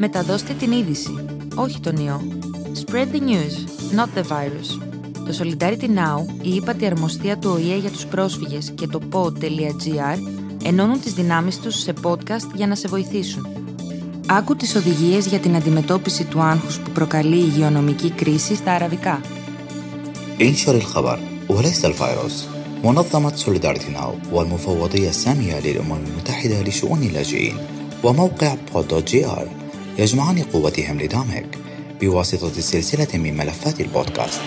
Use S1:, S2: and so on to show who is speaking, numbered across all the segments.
S1: Μεταδώστε την είδηση, όχι τον ιό. Spread the news, not the virus. Το Solidarity Now, η ύπατη αρμοστία του ΟΗΕ για τους πρόσφυγες και το pod.gr ενώνουν τις δυνάμεις τους σε podcast για να σε βοηθήσουν. Άκου τις οδηγίες για την αντιμετώπιση του άγχους που προκαλεί η υγειονομική κρίση στα αραβικά.
S2: انشر الخبر وليس الفيروس منظمة سوليدارتي ناو والمفوضية السامية للأمم المتحدة لشؤون اللاجئين وموقع بودو جي آر يجمعان قوتهم لدعمك بواسطة سلسلة من ملفات البودكاست.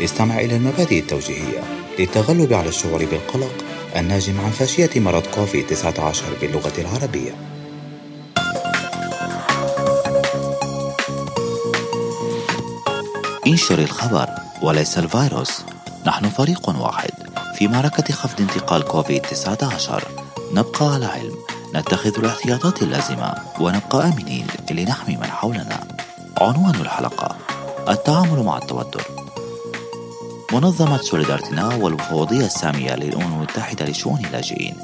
S2: استمع إلى المبادئ التوجيهية للتغلب على الشعور بالقلق الناجم عن فاشية مرض كوفيد 19 باللغة العربية. انشر الخبر وليس الفيروس. نحن فريق واحد في معركة خفض انتقال كوفيد 19 نبقى على علم. نتخذ الاحتياطات اللازمة ونبقى آمنين لنحمي من حولنا. عنوان الحلقة التعامل مع التوتر. منظمة سوليدارتنا والمفوضية السامية للأمم المتحدة لشؤون اللاجئين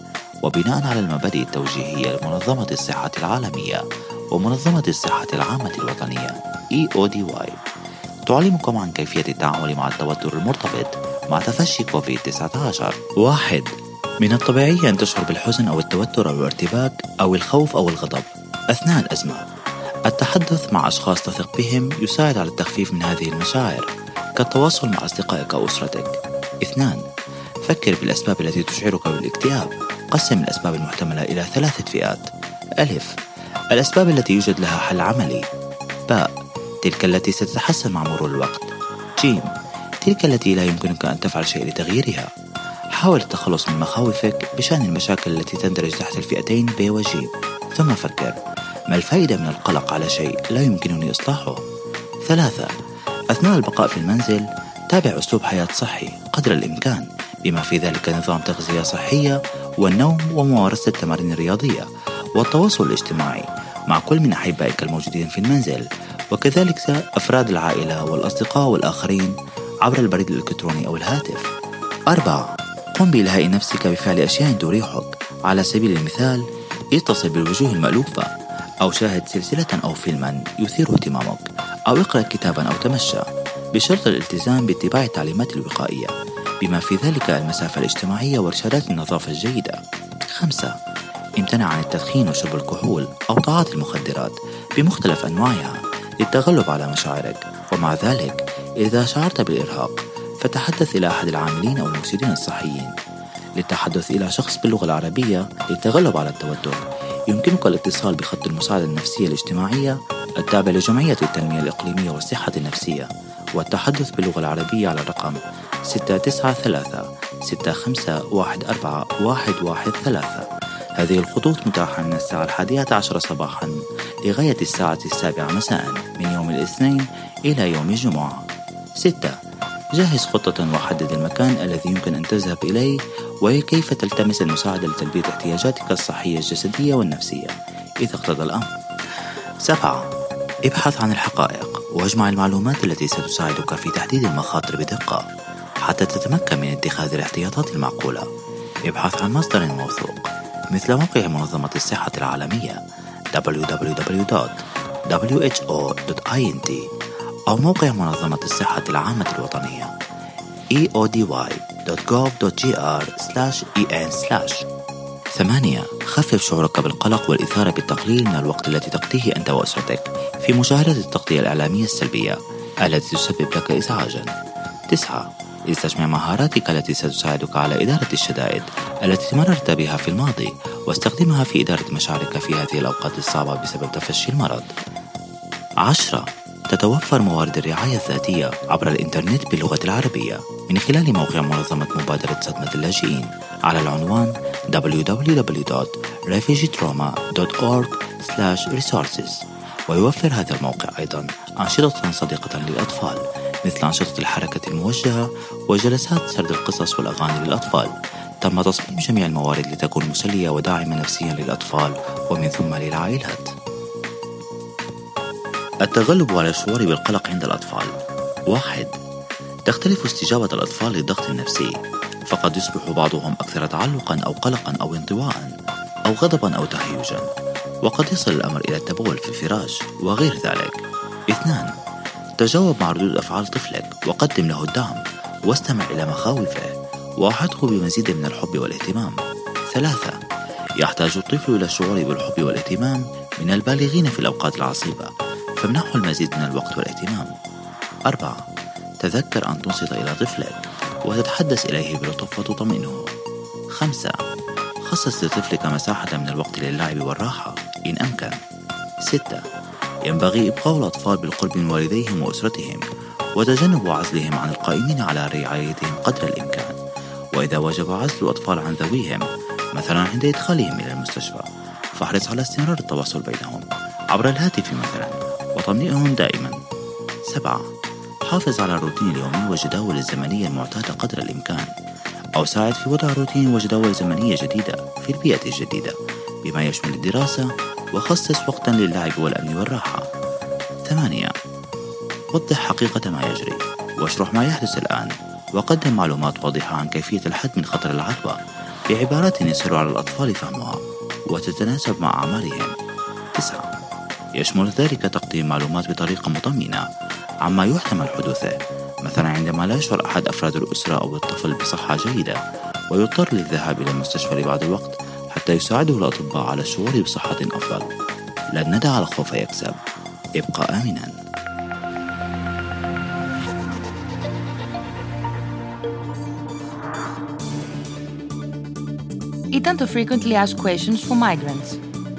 S2: وبناء على المبادئ التوجيهية لمنظمة الصحة العالمية ومنظمة الصحة العامة الوطنية EODY تعلمكم عن كيفية التعامل مع التوتر المرتبط مع تفشي كوفيد-19 واحد من الطبيعي أن تشعر بالحزن أو التوتر أو الارتباك أو الخوف أو الغضب. أثناء الأزمة التحدث مع أشخاص تثق بهم يساعد على التخفيف من هذه المشاعر كالتواصل مع أصدقائك أو أسرتك. اثنان فكر بالأسباب التي تشعرك بالاكتئاب. قسم الأسباب المحتملة إلى ثلاثة فئات. ألف الأسباب التي يوجد لها حل عملي. باء تلك التي ستتحسن مع مرور الوقت. جيم تلك التي لا يمكنك أن تفعل شيء لتغييرها. حاول التخلص من مخاوفك بشأن المشاكل التي تندرج تحت الفئتين ب وجيم ثم فكر ما الفائدة من القلق على شيء لا يمكنني إصلاحه؟ ثلاثة أثناء البقاء في المنزل تابع أسلوب حياة صحي قدر الإمكان بما في ذلك نظام تغذية صحية والنوم وممارسة التمارين الرياضية والتواصل الاجتماعي مع كل من أحبائك الموجودين في المنزل. وكذلك أفراد العائلة والأصدقاء والآخرين عبر البريد الإلكتروني أو الهاتف. أربعة قم بإلهاء نفسك بفعل أشياء تريحك. على سبيل المثال اتصل بالوجوه المألوفة أو شاهد سلسلة أو فيلما يثير اهتمامك أو اقرأ كتابا أو تمشى بشرط الالتزام باتباع التعليمات الوقائية. بما في ذلك المسافة الاجتماعية وإرشادات النظافة الجيدة. خمسة امتنع عن التدخين وشرب الكحول أو تعاطي المخدرات بمختلف أنواعها للتغلب على مشاعرك. ومع ذلك إذا شعرت بالإرهاق فتحدث إلى أحد العاملين أو المرشدين الصحيين للتحدث إلى شخص باللغة العربية للتغلب على التوتر. يمكنك الاتصال بخط المساعدة النفسية الاجتماعية التابع لجمعية التنمية الإقليمية والصحة النفسية والتحدث باللغة العربية على الرقم 693 6514 113 هذه الخطوط متاحة من الساعة الحادية عشر صباحا لغاية الساعة السابعة مساء من يوم الاثنين إلى يوم الجمعة. ستة جهز خطة وحدد المكان الذي يمكن أن تذهب إليه وكيف تلتمس المساعدة لتلبية احتياجاتك الصحية الجسدية والنفسية. إذا اقتضى الأمر. سبعة. ابحث عن الحقائق واجمع المعلومات التي ستساعدك في تحديد المخاطر بدقة حتى تتمكن من اتخاذ الاحتياطات المعقولة. ابحث عن مصدر موثوق مثل موقع منظمة الصحة العالمية www.who.int أو موقع منظمة الصحة العامة الوطنية. Eody.gov.gr/en/ ثمانية خفف شعورك بالقلق والإثارة بالتقليل من الوقت الذي تقضيه أنت وأسرتك في مشاهدة التغطية الإعلامية السلبية التي تسبب لك إزعاجا. تسعة استجمع مهاراتك التي ستساعدك على إدارة الشدائد التي مررت بها في الماضي واستخدمها في إدارة مشاعرك في هذه الأوقات الصعبة بسبب تفشي المرض. عشرة تتوفر موارد الرعاية الذاتية عبر الإنترنت باللغة العربية من خلال موقع منظمة مبادرة صدمة اللاجئين على العنوان www.refugeetrauma.org/resources ويوفر هذا الموقع أيضا أنشطة صديقة للأطفال مثل أنشطة الحركة الموجهة وجلسات سرد القصص والأغاني للأطفال. تم تصميم جميع الموارد لتكون مسلية وداعمة نفسيا للأطفال ومن ثم للعائلات. التغلب على الشعور بالقلق عند الأطفال. واحد تختلف استجابة الأطفال للضغط النفسي فقد يصبح بعضهم أكثر تعلقا أو قلقا أو انطواء أو غضبا أو تهيجا وقد يصل الأمر إلى التبول في الفراش وغير ذلك. اثنان تجاوب مع ردود أفعال طفلك وقدم له الدعم واستمع إلى مخاوفه وأحطه بمزيد من الحب والاهتمام. ثلاثة يحتاج الطفل إلى الشعور بالحب والاهتمام من البالغين في الأوقات العصيبة. فامنحه المزيد من الوقت والاهتمام. أربعة تذكر أن تنصت إلى طفلك وتتحدث إليه بلطف وتطمئنه. خمسة خصص لطفلك مساحة من الوقت للعب والراحة إن أمكن. ستة ينبغي إبقاء الأطفال بالقرب من والديهم وأسرتهم وتجنب عزلهم عن القائمين على رعايتهم قدر الإمكان. وإذا وجب عزل الأطفال عن ذويهم مثلا عند إدخالهم إلى المستشفى فاحرص على استمرار التواصل بينهم. عبر الهاتف مثلا. وطمئنهم دائما. سبعة. حافظ على الروتين اليومي والجداول الزمنية المعتادة قدر الإمكان. أو ساعد في وضع روتين وجداول زمنية جديدة في البيئة الجديدة بما يشمل الدراسة وخصص وقتا للعب والأمن والراحة. ثمانية. وضح حقيقة ما يجري واشرح ما يحدث الآن وقدم معلومات واضحة عن كيفية الحد من خطر العدوى بعبارات يسهل على الأطفال فهمها وتتناسب مع أعمارهم تسعة. يشمل ذلك تقديم معلومات بطريقة مطمئنة عما يحتمل حدوثه مثلا عندما لا يشعر أحد أفراد الأسرة أو الطفل بصحة جيدة ويضطر للذهاب إلى المستشفى لبعض الوقت حتى يساعده الأطباء على الشعور بصحة أفضل. لن ندع الخوف يكسب. ابقى آمناً.
S1: It frequently asked questions for migrants.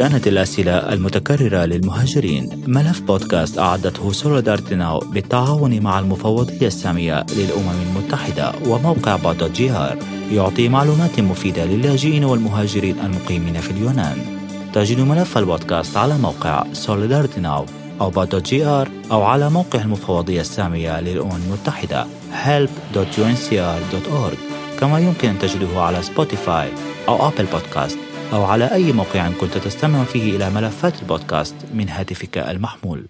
S2: كانت الأسئلة المتكررة للمهاجرين. ملف بودكاست أعدته سوليدارتي ناو بالتعاون مع المفوضية السامية للأمم المتحدة وموقع بادو جي آر يعطي معلومات مفيدة للاجئين والمهاجرين المقيمين في اليونان. تجد ملف البودكاست على موقع Solidarity Now أو بادو جي آر أو على موقع المفوضية السامية للأمم المتحدة. help.unhcr.org كما يمكن أن تجده على سبوتيفاي أو Apple Podcasts أو على أي موقع كنت تستمع فيه إلى ملفات البودكاست من هاتفك المحمول.